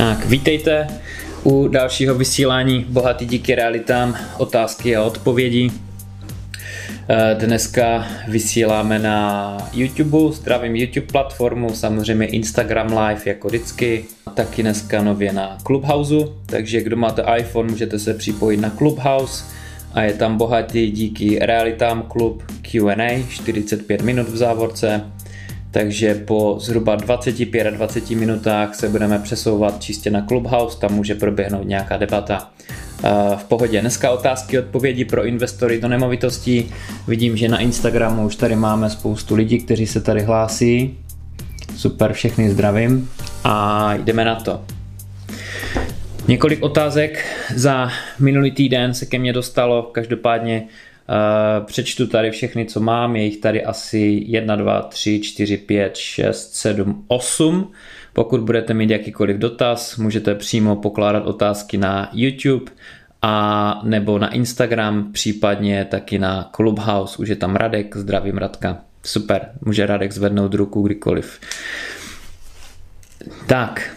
Tak, vítejte u dalšího vysílání Bohatý díky realitám, otázky a odpovědi. Eh, dneska vysíláme na YouTube, zdravím YouTube platformu, samozřejmě Instagram Live jako vždycky, taky dneska nově na Clubhouse, takže kdo máte iPhone, můžete se připojit na Clubhouse a je tam bohatý díky realitám klub Q&A, 45 minut v závorce, takže po zhruba 25-20 minutách se budeme přesouvat čistě na Clubhouse, tam může proběhnout nějaká debata. V pohodě. Dneska otázky odpovědi pro investory do nemovitostí. Vidím, že na Instagramu už tady máme spoustu lidí, kteří se tady hlásí. Super, všechny zdravím. A jdeme na to. Několik otázek za minulý týden se ke mně dostalo, každopádně přečtu tady všechny, co mám, je jich tady asi 1, 2, 3, 4, 5, 6, 7, 8. Pokud budete mít jakýkoliv dotaz, můžete přímo pokládat otázky na YouTube a nebo na Instagram, případně taky na Clubhouse, už je tam Radek, zdravím Radka. Super, může Radek zvednout ruku kdykoliv. Tak,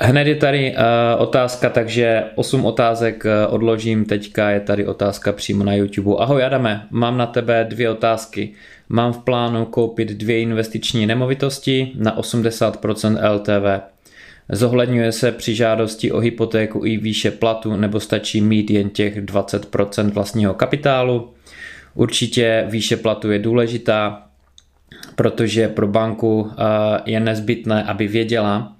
Hned je tady uh, otázka, takže 8 otázek uh, odložím, teďka je tady otázka přímo na YouTube. Ahoj Adame, mám na tebe dvě otázky. Mám v plánu koupit dvě investiční nemovitosti na 80% LTV. Zohledňuje se při žádosti o hypotéku i výše platu nebo stačí mít jen těch 20% vlastního kapitálu? Určitě výše platu je důležitá, protože pro banku uh, je nezbytné, aby věděla,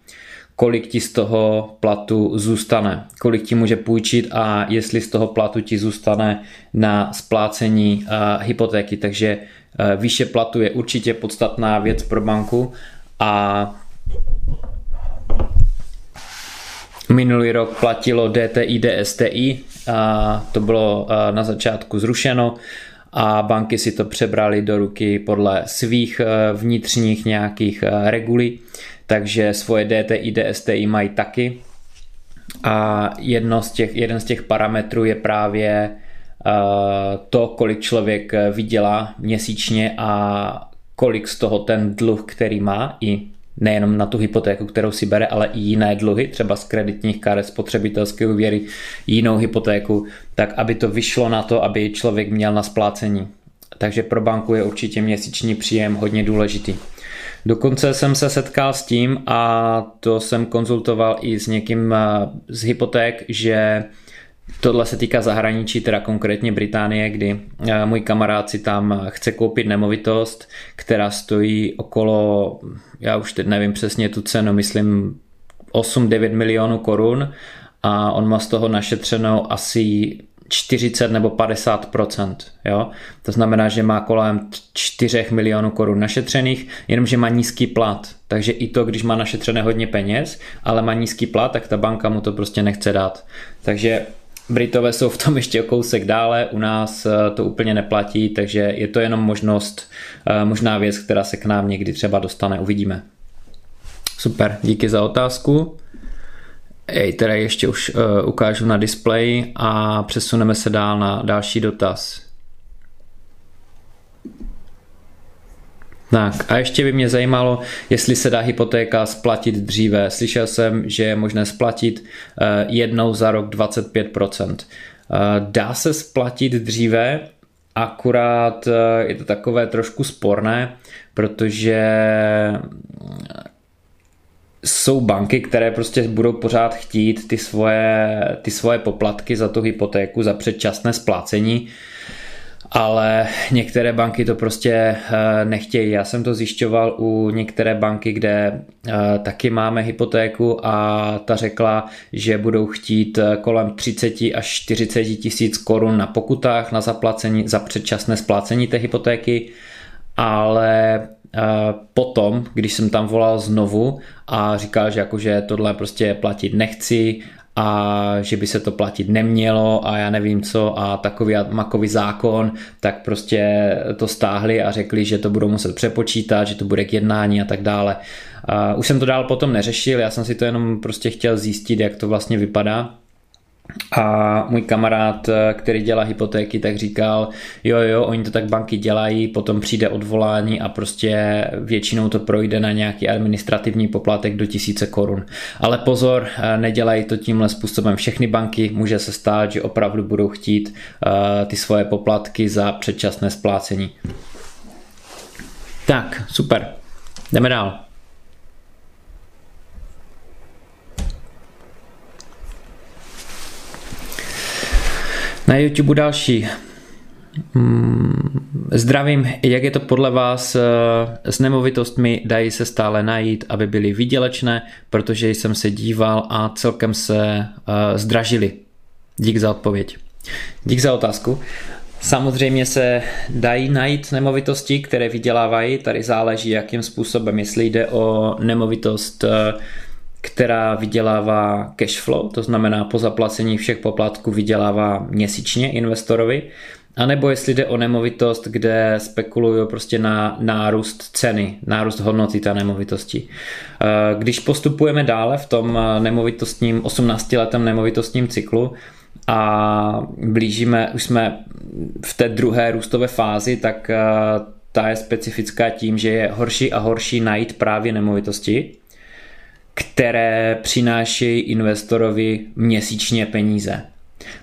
kolik ti z toho platu zůstane, kolik ti může půjčit a jestli z toho platu ti zůstane na splácení uh, hypotéky. Takže uh, výše platu je určitě podstatná věc pro banku a Minulý rok platilo DTI, DSTI, a to bylo na začátku zrušeno a banky si to přebrali do ruky podle svých vnitřních nějakých regulí takže svoje DTI, DSTI mají taky. A jedno z těch, jeden z těch parametrů je právě uh, to, kolik člověk vydělá měsíčně a kolik z toho ten dluh, který má, i nejenom na tu hypotéku, kterou si bere, ale i jiné dluhy, třeba z kreditních karet, spotřebitelské úvěry, jinou hypotéku, tak aby to vyšlo na to, aby člověk měl na splácení. Takže pro banku je určitě měsíční příjem hodně důležitý. Dokonce jsem se setkal s tím a to jsem konzultoval i s někým eh, z hypoték, že Tohle se týká zahraničí, teda konkrétně Británie, kdy eh, můj kamarád si tam chce koupit nemovitost, která stojí okolo, já už teď nevím přesně tu cenu, myslím 8-9 milionů korun a on má z toho našetřeno asi 40 nebo 50% jo? To znamená, že má kolem 4 milionů korun našetřených, jenomže má nízký plat. Takže i to, když má našetřené hodně peněz, ale má nízký plat, tak ta banka mu to prostě nechce dát. Takže Britové jsou v tom ještě o kousek dále, u nás eh, to úplně neplatí, takže je to jenom možnost, eh, možná věc, která se k nám někdy třeba dostane, uvidíme. Super, díky za otázku. Ej, teda ještě už uh, ukážu na displeji a přesuneme se dál na další dotaz. Tak a ještě by mě zajímalo, jestli se dá hypotéka splatit dříve. Slyšel jsem, že je možné splatit uh, jednou za rok 25%. Uh, dá se splatit dříve, akurát uh, je to takové trošku sporné, protože jsou banky, které prostě budou pořád chtít ty svoje, ty svoje poplatky za tu hypotéku, za předčasné splácení, ale některé banky to prostě eh, nechtějí. Já jsem to zjišťoval u některé banky, kde eh, taky máme hypotéku a ta řekla, že budou chtít eh, kolem 30 až 40 tisíc korun na pokutách na zaplacení, za předčasné splácení té hypotéky, ale potom, když jsem tam volal znovu a říkal, že jakože tohle prostě platit nechci a že by se to platit nemělo a já nevím co a takový makový zákon, tak prostě to stáhli a řekli, že to budou muset přepočítat, že to bude k jednání a tak dále. už jsem to dál potom neřešil, já jsem si to jenom prostě chtěl zjistit, jak to vlastně vypadá a můj kamarád, který dělá hypotéky, tak říkal, jo, jo, oni to tak banky dělají, potom přijde odvolání a prostě většinou to projde na nějaký administrativní poplatek do tisíce korun. Ale pozor, nedělají to tímhle způsobem všechny banky, může se stát, že opravdu budou chtít uh, ty svoje poplatky za předčasné splácení. Tak, super. Jdeme dál. Na YouTube další. Mm, zdravím, jak je to podle vás eh, s nemovitostmi, dají se stále najít, aby byly výdělečné, protože jsem se díval a celkem se eh, zdražili. Dík za odpověď. Dík za otázku. Samozřejmě se dají najít nemovitosti, které vydělávají, tady záleží jakým způsobem, jestli jde o nemovitost, eh, která vydělává cash flow, to znamená po zaplacení všech poplatků vydělává měsíčně investorovi, anebo jestli jde o nemovitost, kde spekulují prostě na nárůst ceny, nárůst hodnoty té nemovitosti. Eh, když postupujeme dále v tom eh, nemovitostním 18 letem nemovitostním cyklu, a blížíme, už jsme v té druhé růstové fázi, tak eh, ta je specifická tím, že je horší a horší najít právě nemovitosti, které přinášejí investorovi měsíčně peníze.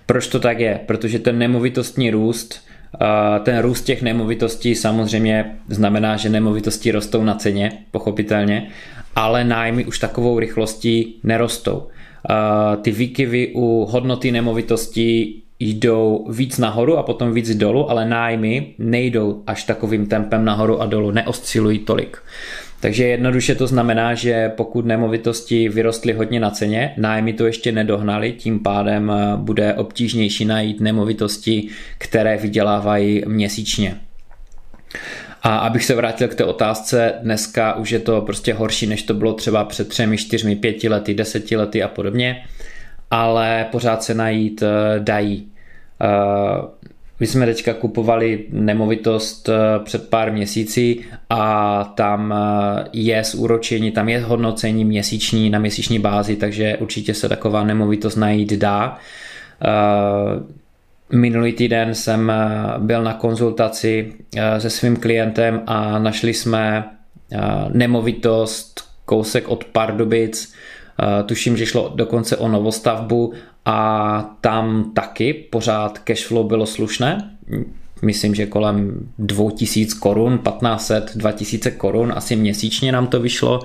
Proč to tak je? Protože ten nemovitostní růst, ten růst těch nemovitostí samozřejmě znamená, že nemovitosti rostou na ceně, pochopitelně, ale nájmy už takovou rychlostí nerostou ty výkyvy u hodnoty nemovitostí jdou víc nahoru a potom víc dolů, ale nájmy nejdou až takovým tempem nahoru a dolů, neoscilují tolik. Takže jednoduše to znamená, že pokud nemovitosti vyrostly hodně na ceně, nájmy to ještě nedohnali, tím pádem eh, bude obtížnější najít nemovitosti, které vydělávají měsíčně. A abych se vrátil k té otázce, dneska už je to prostě horší, než to bylo třeba před třemi, čtyřmi, pěti lety, deseti lety a podobně, ale pořád se najít eh, dají. Eh, my jsme teďka kupovali nemovitost eh, před pár měsíci a tam je zúročení, tam je hodnocení měsíční na měsíční bázi, takže určitě se taková nemovitost najít dá. Minulý týden jsem eh, byl na konzultaci eh, se svým klientem a našli jsme eh, nemovitost kousek od Pardubic. Tuším, že šlo dokonce o novostavbu a tam taky pořád cashflow bylo slušné. Myslím, že kolem 2000 korun, 1500, 2000 korun asi měsíčně nám to vyšlo.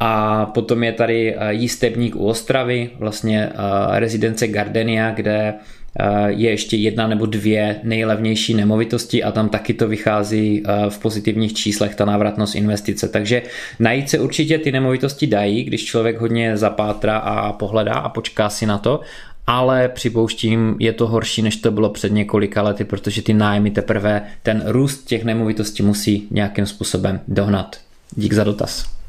A potom je tady jístebník u Ostravy, vlastně rezidence Gardenia, kde Eh, je ještě jedna nebo dvě nejlevnější nemovitosti a tam taky to vychází eh, v pozitivních číslech ta návratnost investice. Takže najít se určitě ty nemovitosti dají, když člověk hodně zapátra a pohledá a počká si na to, ale připouštím, je to horší, než to bylo před několika lety, protože ty nájmy teprve ten růst těch nemovitostí musí nějakým způsobem dohnat. Dík za dotaz.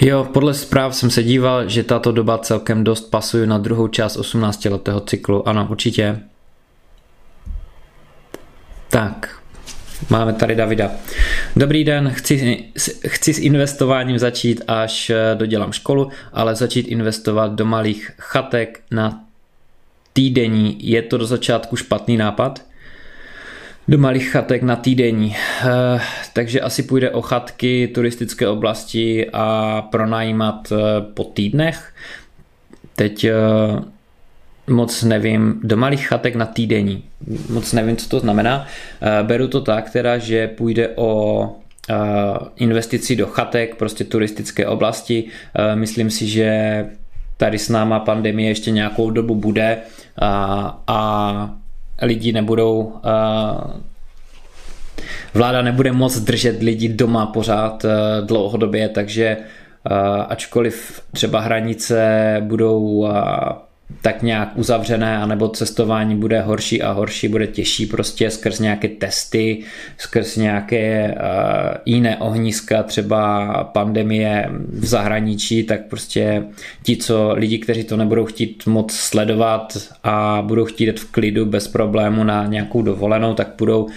Jo, podle zpráv jsem se díval, že tato doba celkem dost pasuje na druhou část 18 letého cyklu. Ano, určitě. Tak, máme tady Davida. Dobrý den, chci, chci s investováním začít, až eh, dodělám školu, ale začít investovat do malých chatek na týdenní. Je to do začátku špatný nápad? Do malých chatek na týdení. Eh, takže asi půjde o chatky, turistické oblasti a pronajímat eh, po týdnech. Teď eh, moc nevím, do malých chatek na týdení. Moc nevím, co to znamená. Beru to tak teda, že půjde o investici do chatek, prostě turistické oblasti. Myslím si, že tady s náma pandemie ještě nějakou dobu bude a, a lidi nebudou vláda nebude moc držet lidi doma pořád dlouhodobě, takže ačkoliv třeba hranice budou tak nějak uzavřené, anebo cestování bude horší a horší, bude těžší prostě skrz nějaké testy, skrz nějaké uh, jiné ohniska, třeba pandemie v zahraničí, tak prostě ti, co lidi, kteří to nebudou chtít moc sledovat a budou chtít jít v klidu bez problému na nějakou dovolenou, tak budou uh,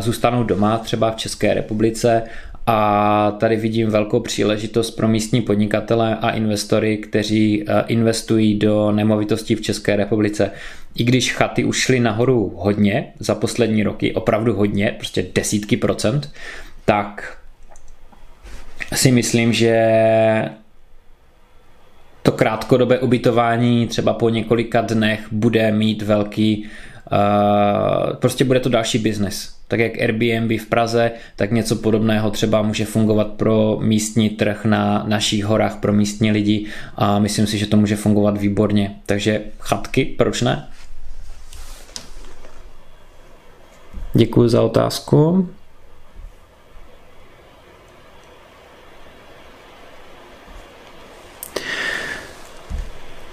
zůstanou doma třeba v České republice a tady vidím velkou příležitost pro místní podnikatele a investory, kteří eh, investují do nemovitostí v České republice. I když chaty už šly nahoru hodně za poslední roky, opravdu hodně, prostě desítky procent, tak si myslím, že to krátkodobé ubytování třeba po několika dnech bude mít velký, prostě bude to další biznes. Tak jak Airbnb v Praze, tak něco podobného třeba může fungovat pro místní trh na našich horách, pro místní lidi a myslím si, že to může fungovat výborně. Takže chatky, proč ne? Děkuji za otázku.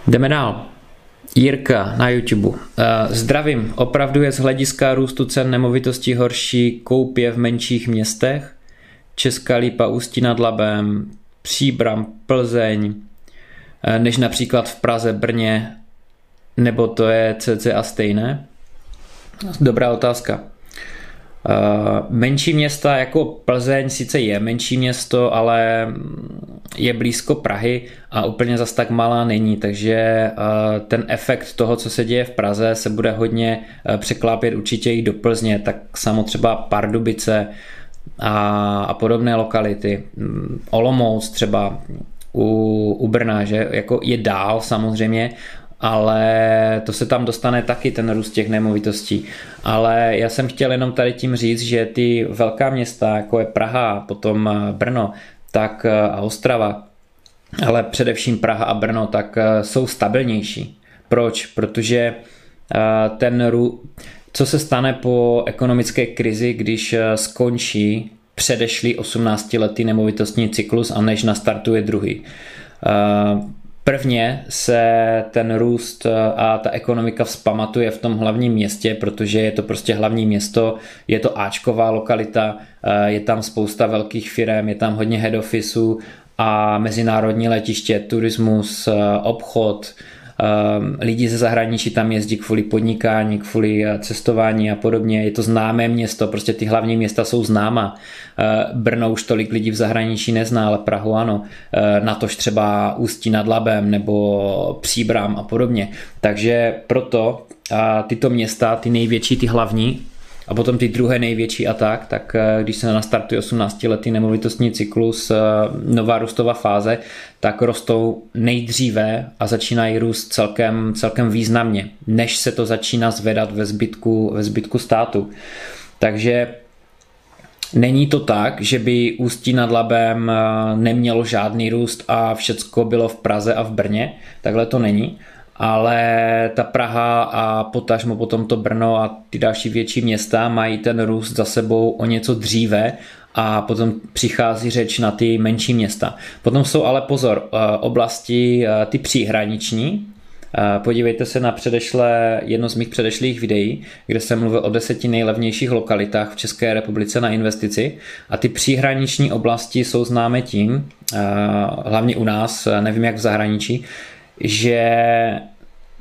Jdeme dál. Jirka na YouTube. Eh, zdravím, opravdu je z hlediska růstu cen nemovitostí horší koupě v menších městech? Česká Lípa, Ústí nad Labem, Příbram, Plzeň, eh, než například v Praze, Brně, nebo to je cca stejné? Dobrá otázka. Eh, menší města jako Plzeň sice je menší město, ale je blízko Prahy a úplně zas tak malá není, takže eh, ten efekt toho, co se děje v Praze, se bude hodně eh, překlápět určitě i do Plzně, tak samo třeba Pardubice a, a podobné lokality. Mm, Olomouc třeba u, u Brna, že jako je dál samozřejmě, ale to se tam dostane taky ten růst těch nemovitostí. Ale já jsem chtěl jenom tady tím říct, že ty velká města, jako je Praha, potom eh, Brno, tak eh, a Ostrava, ale především Praha a Brno, tak eh, jsou stabilnější. Proč? Protože ten co se stane po ekonomické krizi, když skončí předešlý 18-letý nemovitostní cyklus a než nastartuje druhý. Prvně se ten růst eh, a ta ekonomika vzpamatuje v tom hlavním městě, protože je to prostě hlavní město, je to Ačková lokalita, eh, je tam spousta velkých firm, je tam hodně head officeů a mezinárodní letiště, turismus, eh, obchod, lidi ze zahraničí tam jezdí kvůli podnikání, kvůli eh, cestování a podobně. Je to známé město, prostě ty hlavní města jsou známa. Eh, Brno už tolik lidí v zahraničí nezná, ale Prahu ano. Eh, natož třeba Ústí nad Labem nebo Příbram a podobně. Takže proto tyto města, ty největší, ty hlavní, a potom ty druhé největší a tak, tak eh, když se nastartuje 18 letý nemovitostní cyklus, eh, nová růstová fáze, tak rostou nejdříve a začínají růst celkem, celkem významně, než se to začíná zvedat ve zbytku, ve zbytku státu. Takže Není to tak, že by Ústí nad Labem eh, nemělo žádný růst a všecko bylo v Praze a v Brně. Takhle to není ale ta Praha a potažmo potom to Brno a ty další větší města mají ten růst za sebou o něco dříve a potom přichází řeč na ty menší města. Potom jsou ale pozor, eh, oblasti eh, ty příhraniční, eh, Podívejte se na předešlé, jedno z mých předešlých videí, kde jsem mluvil o deseti nejlevnějších lokalitách v České republice na investici a ty příhraniční oblasti jsou známé tím, hlavně u nás, nevím jak v zahraničí, že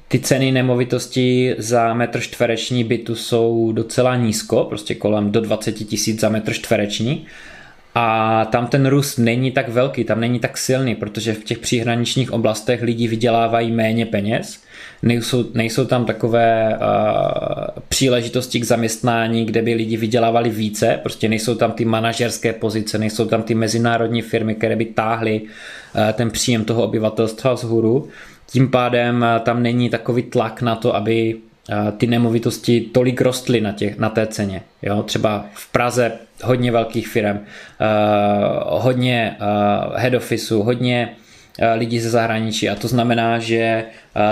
ty ceny nemovitosti za metr čtvereční bytu jsou docela nízko, prostě kolem do 20 tisíc za metr čtvereční a tam ten růst není tak velký, tam není tak silný, protože v těch příhraničních oblastech lidi vydělávají méně peněz, nejsou, nejsou tam takové uh, příležitosti k zaměstnání, kde by lidi vydělávali více, prostě nejsou tam ty manažerské pozice, nejsou tam ty mezinárodní firmy, které by táhly uh, ten příjem toho obyvatelstva vzhůru. Tím pádem uh, tam není takový tlak na to, aby ty nemovitosti tolik rostly na, těch, na té ceně. Jo? Třeba v Praze hodně velkých firm, uh, hodně uh, head officeu, hodně uh, lidí ze zahraničí a to znamená, že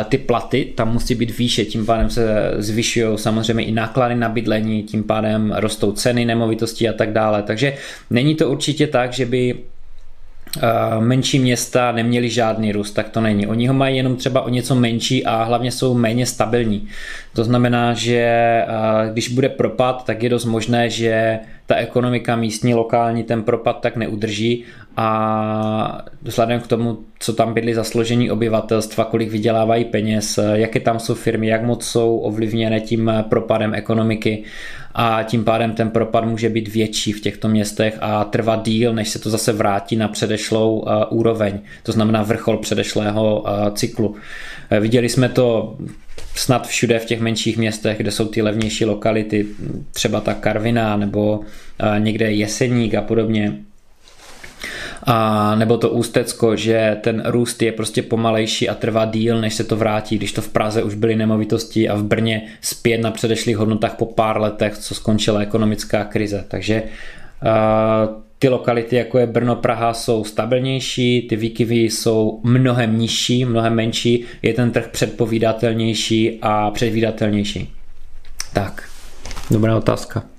ty platy tam musí být výše, tím pádem se zvyšují samozřejmě i náklady na bydlení, tím pádem rostou ceny nemovitostí a tak dále. Takže není to určitě tak, že by menší města neměli žádný růst, tak to není. Oni ho mají jenom třeba o něco menší a hlavně jsou méně stabilní. To znamená, že když bude propad, tak je dost možné, že ta ekonomika místní, lokální ten propad tak neudrží a vzhledem k tomu, co tam bydlí za složení obyvatelstva, kolik vydělávají peněz, jaké tam jsou firmy, jak moc jsou ovlivněné tím propadem ekonomiky a tím pádem ten propad může být větší v těchto městech a trvat díl, než se to zase vrátí na předešlou úroveň, to znamená vrchol předešlého cyklu. Viděli jsme to snad všude v těch menších městech, kde jsou ty levnější lokality, třeba ta Karviná nebo někde Jeseník a podobně, a nebo to Ústecko, že ten růst je prostě pomalejší a trvá díl, než se to vrátí, když to v Praze už byly nemovitosti a v Brně zpět na předešlých hodnotách po pár letech, co skončila ekonomická krize. Takže uh, ty lokality, jako je Brno, Praha, jsou stabilnější, ty výkyvy jsou mnohem nižší, mnohem menší, je ten trh předpovídatelnější a předvídatelnější. Tak, dobrá otázka.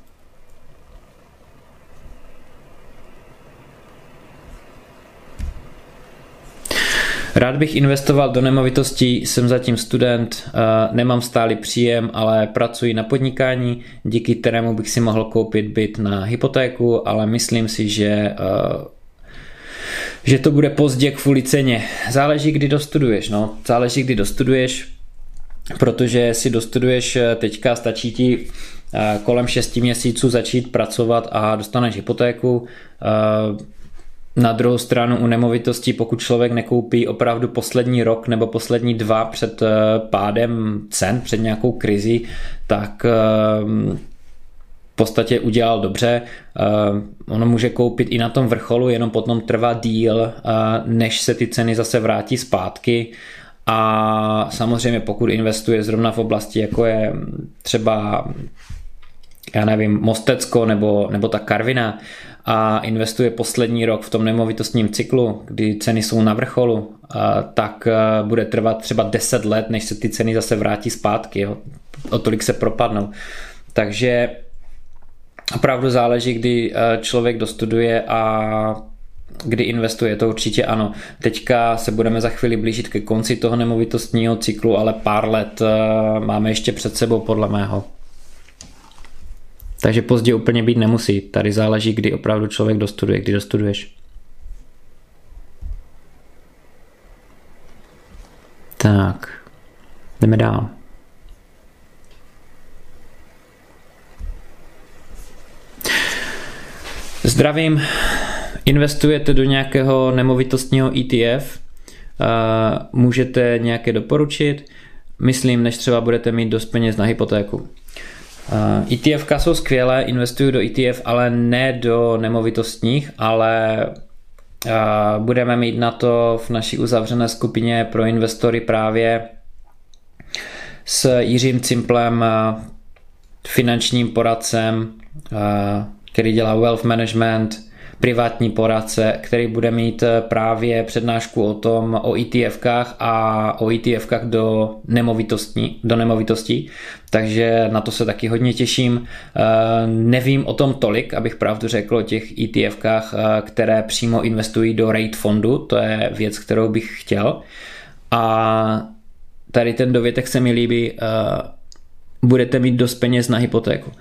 Rád bych investoval do nemovitostí, jsem zatím student, nemám stálý příjem, ale pracuji na podnikání, díky kterému bych si mohl koupit byt na hypotéku, ale myslím si, že že to bude pozdě kvůli ceně. Záleží, kdy dostuduješ, no. Záleží, kdy dostuduješ, protože si dostuduješ eh, teďka, stačí ti kolem 6 měsíců začít pracovat a dostaneš hypotéku. Na druhou stranu u nemovitostí, pokud člověk nekoupí opravdu poslední rok nebo poslední dva před eh, pádem cen, před nějakou krizi, tak eh, v podstatě udělal dobře. Eh, ono může koupit i na tom vrcholu, jenom potom trvá díl, než se ty ceny zase vrátí zpátky. A samozřejmě pokud investuje zrovna v oblasti, jako je třeba já nevím, Mostecko nebo, nebo ta Karvina, a investuje poslední rok v tom nemovitostním cyklu, kdy ceny jsou na vrcholu, tak bude trvat třeba 10 let, než se ty ceny zase vrátí zpátky. Jo. O tolik se propadnou. Takže opravdu záleží, kdy člověk dostuduje a kdy investuje, to určitě ano. Teďka se budeme za chvíli blížit ke konci toho nemovitostního cyklu, ale pár let máme ještě před sebou podle mého. Takže pozdě úplně být nemusí. Tady záleží, kdy opravdu člověk dostuduje, kdy dostuduješ. Tak, jdeme dál. Zdravím, investujete do nějakého nemovitostního ETF, můžete nějaké doporučit, myslím, než třeba budete mít dost peněz na hypotéku. ETF jsou skvělé, investuju do ETF, ale ne do nemovitostních, ale budeme mít na to v naší uzavřené skupině pro investory právě s Jiřím Cimplem, finančním poradcem, který dělá wealth management, privátní poradce, který bude mít eh, právě přednášku o tom, o ETFkách a o ETFkách do nemovitostí, do nemovitostí. Takže na to se taky hodně těším. Eh, nevím o tom tolik, abych pravdu řekl o těch ETFkách, eh, které přímo investují do rate fondu, to je věc, kterou bych chtěl. A tady ten dovětek se mi líbí, budete mít dost peněz na hypotéku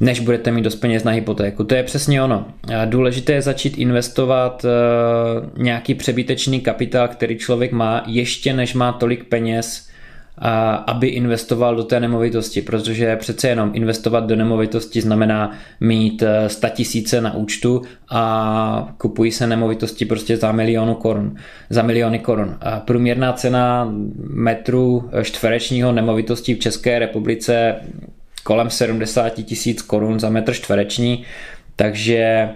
než budete mít dost peněz na hypotéku. To je přesně ono. Důležité je začít investovat eh, nějaký přebytečný kapitál, který člověk má, ještě než má tolik peněz, aby investoval do té nemovitosti, protože přece jenom investovat do nemovitosti znamená mít 100 eh, tisíce na účtu a kupují se nemovitosti prostě za milionu korun, za miliony korun. A průměrná cena metru čtverečního nemovitosti v České republice kolem 70 tisíc korun za metr čtvereční, takže eh,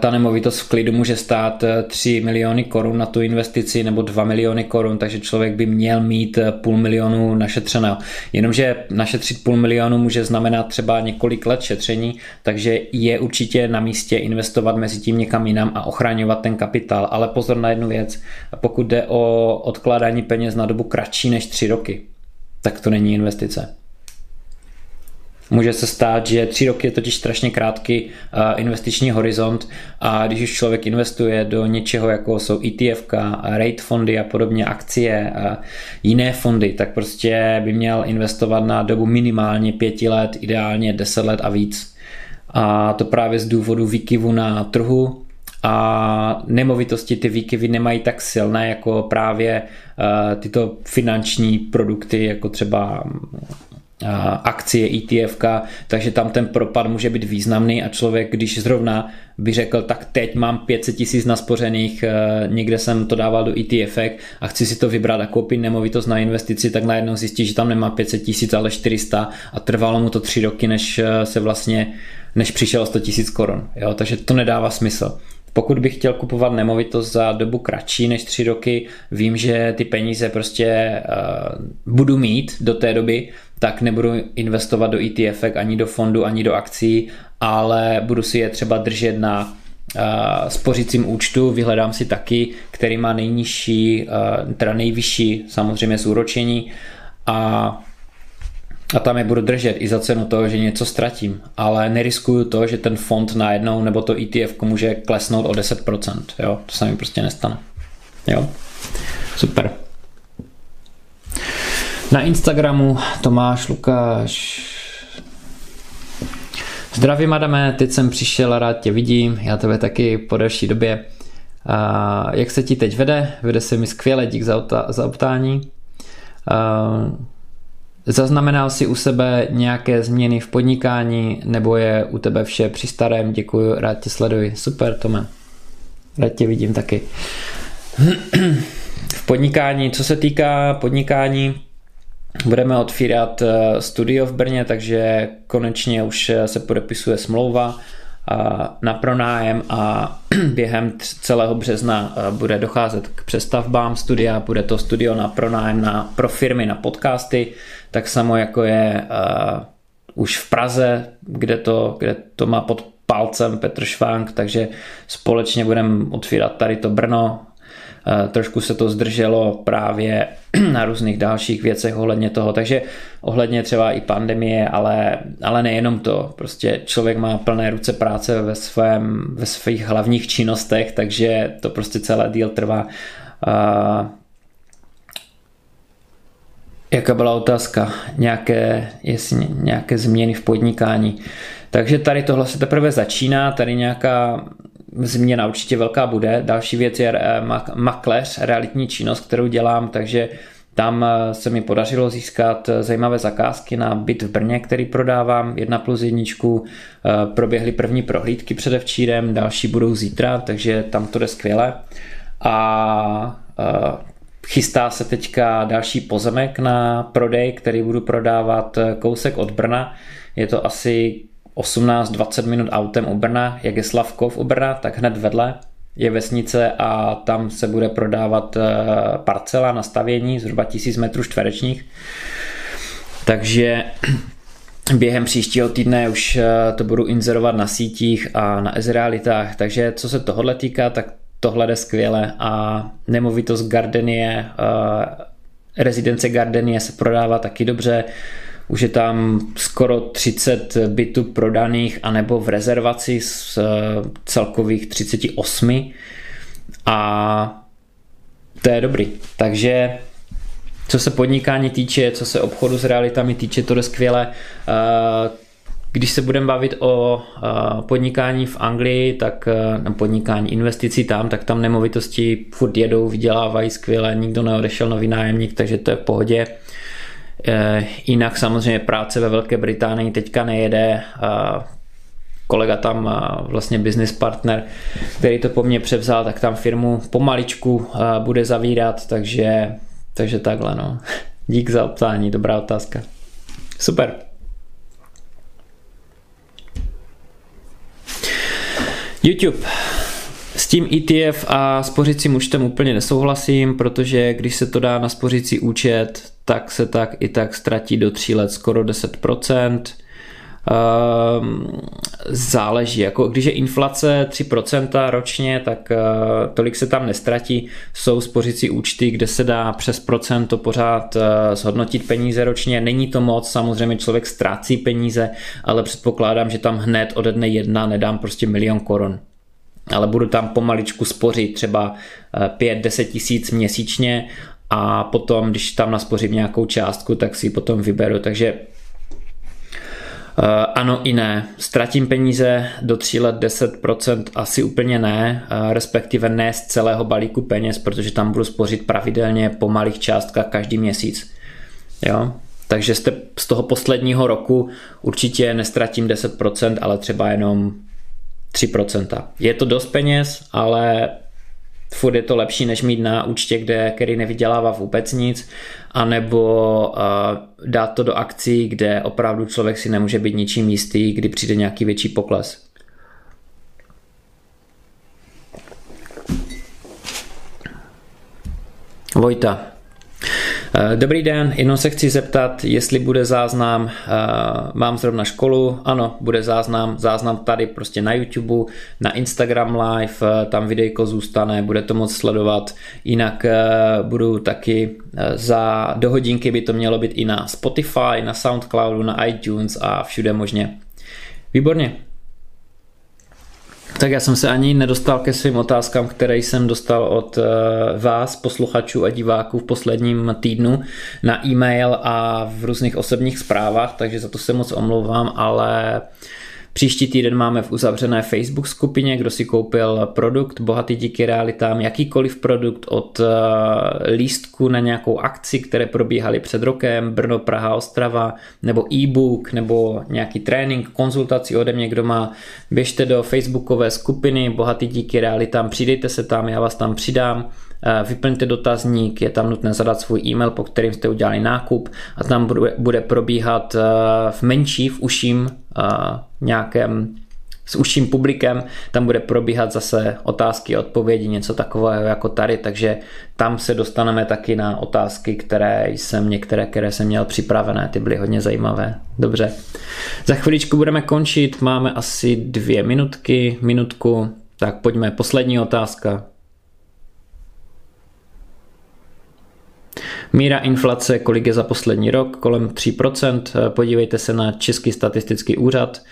ta nemovitost v klidu může stát 3 eh, miliony korun na tu investici nebo 2 miliony korun, takže člověk by měl mít eh, půl milionu našetřeného. Jenomže našetřit půl milionu může znamenat třeba několik let šetření, takže je určitě na místě investovat mezi tím někam jinam a ochraňovat ten kapitál. Ale pozor na jednu věc, pokud jde o odkládání peněz na dobu kratší než 3 roky, tak to není investice. Může se stát, že tři roky je totiž strašně krátký investiční horizont a když už člověk investuje do něčeho, jako jsou ETF, rate fondy a podobně, akcie a jiné fondy, tak prostě by měl investovat na dobu minimálně pěti let, ideálně deset let a víc. A to právě z důvodu výkyvu na trhu, a nemovitosti ty výkyvy nemají tak silné jako právě tyto finanční produkty, jako třeba akcie ETF, takže tam ten propad může být významný a člověk, když zrovna by řekl, tak teď mám 500 tisíc naspořených, e, někde jsem to dával do ETF a chci si to vybrat a koupit nemovitost na investici, tak najednou zjistí, že tam nemá 500 tisíc, ale 400 a trvalo mu to tři roky, než e, se vlastně než přišel 100 tisíc korun. Jo? Takže to nedává smysl. Pokud bych chtěl kupovat nemovitost za dobu kratší než tři roky, vím, že ty peníze prostě uh, budu mít do té doby, tak nebudu investovat do ETF ani do fondu, ani do akcí, ale budu si je třeba držet na uh, spořícím účtu, vyhledám si taky, který má nejnižší, uh, teda nejvyšší samozřejmě zúročení. A a tam je budu držet i za cenu toho, že něco ztratím, ale neriskuju to, že ten fond najednou nebo to ETF může klesnout o 10%, jo, to se mi prostě nestane. Jo, super. Na Instagramu Tomáš Lukáš. Zdravím Adame, teď jsem přišel, rád tě vidím, já tebe taky po delší době. A jak se ti teď vede? Vede se mi skvěle, dík za, za optání. A Zaznamenal si u sebe nějaké změny v podnikání nebo je u tebe vše při starém? Děkuji, rád tě sleduji. Super, Tome. Rád tě vidím taky. V podnikání, co se týká podnikání, budeme otvírat eh, studio v Brně, takže konečně už eh, se podepisuje smlouva na pronájem a během celého března bude docházet k přestavbám studia, bude to studio na pronájem na, pro firmy na podcasty, tak samo jako je uh, už v Praze, kde to, kde to má pod palcem Petr Švánk, takže společně budeme otvírat tady to Brno, Eh, trošku se to zdrželo právě na různých dalších věcech ohledně toho, takže ohledně třeba i pandemie, ale, ale nejenom to, prostě člověk má plné ruce práce ve, svém, ve svých hlavních činnostech, takže to prostě celé díl trvá. A jaká byla otázka? Nějaké, jestli nějaké změny v podnikání. Takže tady tohle se teprve začíná, tady nějaká změna určitě velká bude. Další věc je eh, makléř, realitní činnost, kterou dělám, takže tam eh, se mi podařilo získat eh, zajímavé zakázky na byt v Brně, který prodávám, jedna plus jedničku. Proběhly první prohlídky předevčírem, další budou zítra, takže tam to jde skvěle. A chystá se teďka další pozemek na prodej, který budu prodávat kousek od Brna. Je to asi 18-20 minut autem u Brna, jak je Slavkov u Brna, tak hned vedle je vesnice a tam se bude prodávat eh, parcela na stavění zhruba 1000 metrů čtverečních. Takže během příštího týdne už eh, to budu inzerovat na sítích a na Ezrealitách, takže co se tohle týká, tak tohle jde skvěle a nemovitost Gardenie, eh, rezidence Gardenie se prodává taky dobře, už je tam skoro 30 bytů prodaných anebo v rezervaci z eh, celkových 38 a to je dobrý. Takže co se podnikání týče, co se obchodu s realitami týče, to je skvěle. Eh, když se budeme bavit o eh, podnikání v Anglii, tak na podnikání investicí tam, tak tam nemovitosti furt jedou, vydělávají skvěle, nikdo neodešel nový nájemník, takže to je v pohodě. Eh, jinak samozřejmě práce ve Velké Británii teďka nejede. Kolega tam, vlastně business partner, který to po mně převzal, tak tam firmu pomaličku bude zavírat, takže, takže takhle no. Dík za optání, dobrá otázka. Super. YouTube. S tím ETF a spořícím účtem úplně nesouhlasím, protože když se to dá na spořící účet, tak se tak i tak ztratí do 3 let skoro 10%. Uh, záleží, jako když je inflace 3% ročně, tak uh, tolik se tam nestratí. Jsou spořící účty, kde se dá přes procento pořád uh, zhodnotit peníze ročně. Není to moc, samozřejmě člověk ztrácí peníze, ale předpokládám, že tam hned ode dne jedna nedám prostě milion korun ale budu tam pomaličku spořit třeba 5-10 tisíc měsíčně a potom, když tam naspořím nějakou částku, tak si ji potom vyberu. Takže Uh, ano i ne. Ztratím peníze do 3 let 10% asi úplně ne, uh, respektive ne z celého balíku peněz, protože tam budu spořit pravidelně po malých částkách každý měsíc. Jo? Takže z, z toho posledního roku určitě nestratím 10%, ale třeba jenom 3%. Je to dost peněz, ale furt je to lepší, než mít na účtě, kde, který nevydělává vůbec nic, anebo uh, dát to do akcí, kde opravdu člověk si nemůže být ničím jistý, kdy přijde nějaký větší pokles. Vojta. Eh, dobrý den, jenom se chci zeptat, jestli bude záznam, eh, mám zrovna školu, ano, bude záznam, záznam tady prostě na YouTube, na Instagram live, eh, tam videjko zůstane, bude to moc sledovat, jinak budu taky za do hodinky by to mělo být i na Spotify, na Soundcloudu, na iTunes a všude možně. Výborně, tak já jsem se ani nedostal ke svým otázkám, které jsem dostal od eh, vás, posluchačů a diváků v posledním týdnu na e-mail a v různých osobních zprávách, takže za to se moc omlouvám, ale Příští týden máme v uzavřené Facebook skupině, kdo si koupil produkt Bohatý díky realitám, jakýkoliv produkt od eh, lístku na nějakou akci, které probíhaly před rokem, Brno, Praha, Ostrava, nebo e-book, nebo nějaký trénink, konzultaci ode mě, kdo má, běžte do facebookové skupiny Bohatý díky realitám, přidejte se tam, já vás tam přidám. Eh, vyplňte dotazník, je tam nutné zadat svůj e-mail, po kterým jste udělali nákup a tam bude probíhat eh, v menší, v uším nějakém s užším publikem, tam bude probíhat zase otázky, odpovědi, něco takového jako tady, takže tam se dostaneme taky na otázky, které jsem, některé, které jsem měl připravené, ty byly hodně zajímavé. Dobře, za chviličku budeme končit, máme asi dvě minutky, minutku, tak pojďme, poslední otázka. Míra inflace, kolik je za poslední rok, kolem 3%. Podívejte se na Český statistický úřad,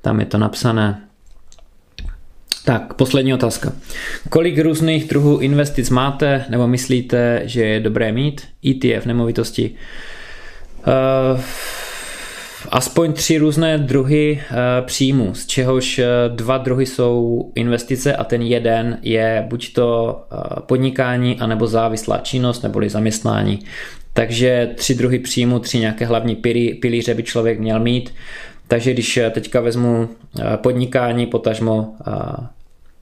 tam je to napsané. Tak, poslední otázka. Kolik různých druhů investic máte nebo myslíte, že je dobré mít? ETF, nemovitosti. Uh, aspoň tři různé druhy eh, příjmů, z čehož eh, dva druhy jsou investice a ten jeden je buď to eh, podnikání, anebo závislá činnost, neboli zaměstnání. Takže tři druhy příjmu, tři nějaké hlavní pilíře by člověk měl mít. Takže když teďka vezmu podnikání, potažmo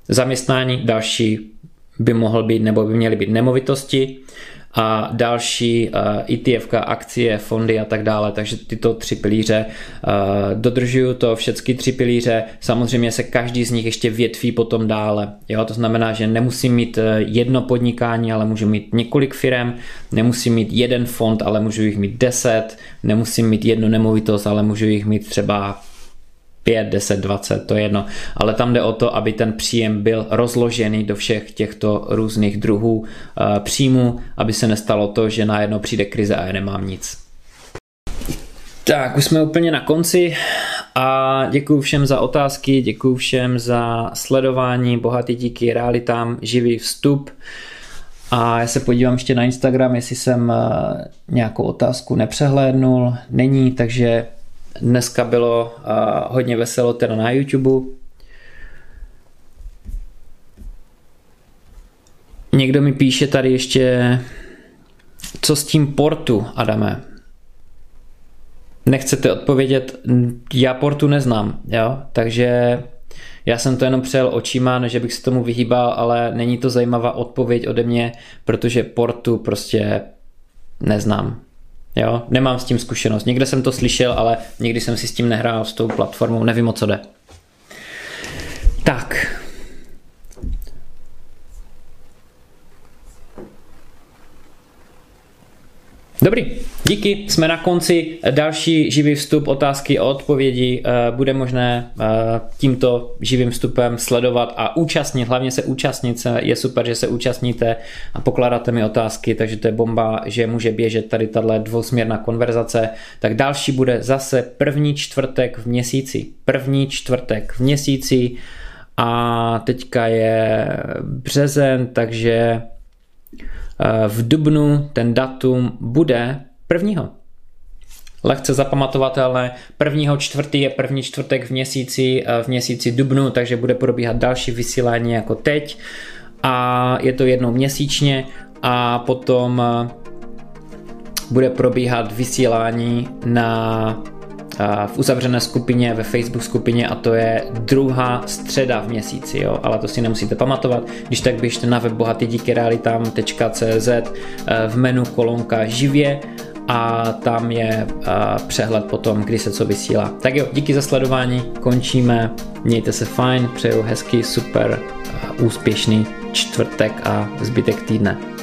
zaměstnání, další by mohl být nebo by měly být nemovitosti, a další ETF, e akcie, fondy a tak dále, takže tyto tři pilíře dodržuju to všechny tři pilíře, samozřejmě se každý z nich ještě větví potom dále, jo, to znamená, že nemusím mít eh, jedno podnikání, ale můžu mít několik firm, nemusím mít jeden fond, ale můžu jich mít deset, nemusím mít jednu nemovitost, ale můžu jich mít třeba 5, 10, 20, to je jedno. Ale tam jde o to, aby ten příjem byl rozložený do všech těchto různých druhů eh, příjmu, aby se nestalo to, že najednou přijde krize a já nemám nic. Tak, už jsme úplně na konci a děkuji všem za otázky, děkuji všem za sledování, bohatý díky realitám, živý vstup. A já se podívám ještě na Instagram, jestli jsem eh, nějakou otázku nepřehlédnul. Není, takže Dneska bylo uh, hodně veselo teda na YouTube. Někdo mi píše tady ještě, co s tím portu, Adame? Nechcete odpovědět? Já portu neznám, jo? takže já jsem to jenom přejel očima, než bych se tomu vyhýbal, ale není to zajímavá odpověď ode mě, protože portu prostě neznám. Jo, nemám s tím zkušenost. Někde jsem to slyšel, ale nikdy jsem si s tím nehrál s tou platformou, nevím o co jde. Tak. Dobrý, Díky, jsme na konci. Další živý vstup, otázky a odpovědi eh, bude možné eh, tímto živým vstupem sledovat a účastnit, hlavně se účastnit. Je super, že se účastníte a pokládáte mi otázky, takže to je bomba, že může běžet tady tahle dvousměrná konverzace. Tak další bude zase první čtvrtek v měsíci. První čtvrtek v měsíci a teďka je březen, takže v dubnu ten datum bude prvního. Lehce zapamatovatelné. Prvního čtvrtý je první čtvrtek v měsíci, eh, v měsíci dubnu, takže bude probíhat další vysílání jako teď. A je to jednou měsíčně a potom eh, bude probíhat vysílání na v uzavřené skupině, ve Facebook skupině a to je druhá středa v měsíci, jo, ale to si nemusíte pamatovat. Když tak běžte na web bohatydíkyrealitám.cz eh, v menu kolonka živě a tam je přehled potom, kdy se co vysílá. Tak jo, díky za sledování, končíme, mějte se fajn, přeju hezký, super, úspěšný čtvrtek a zbytek týdne.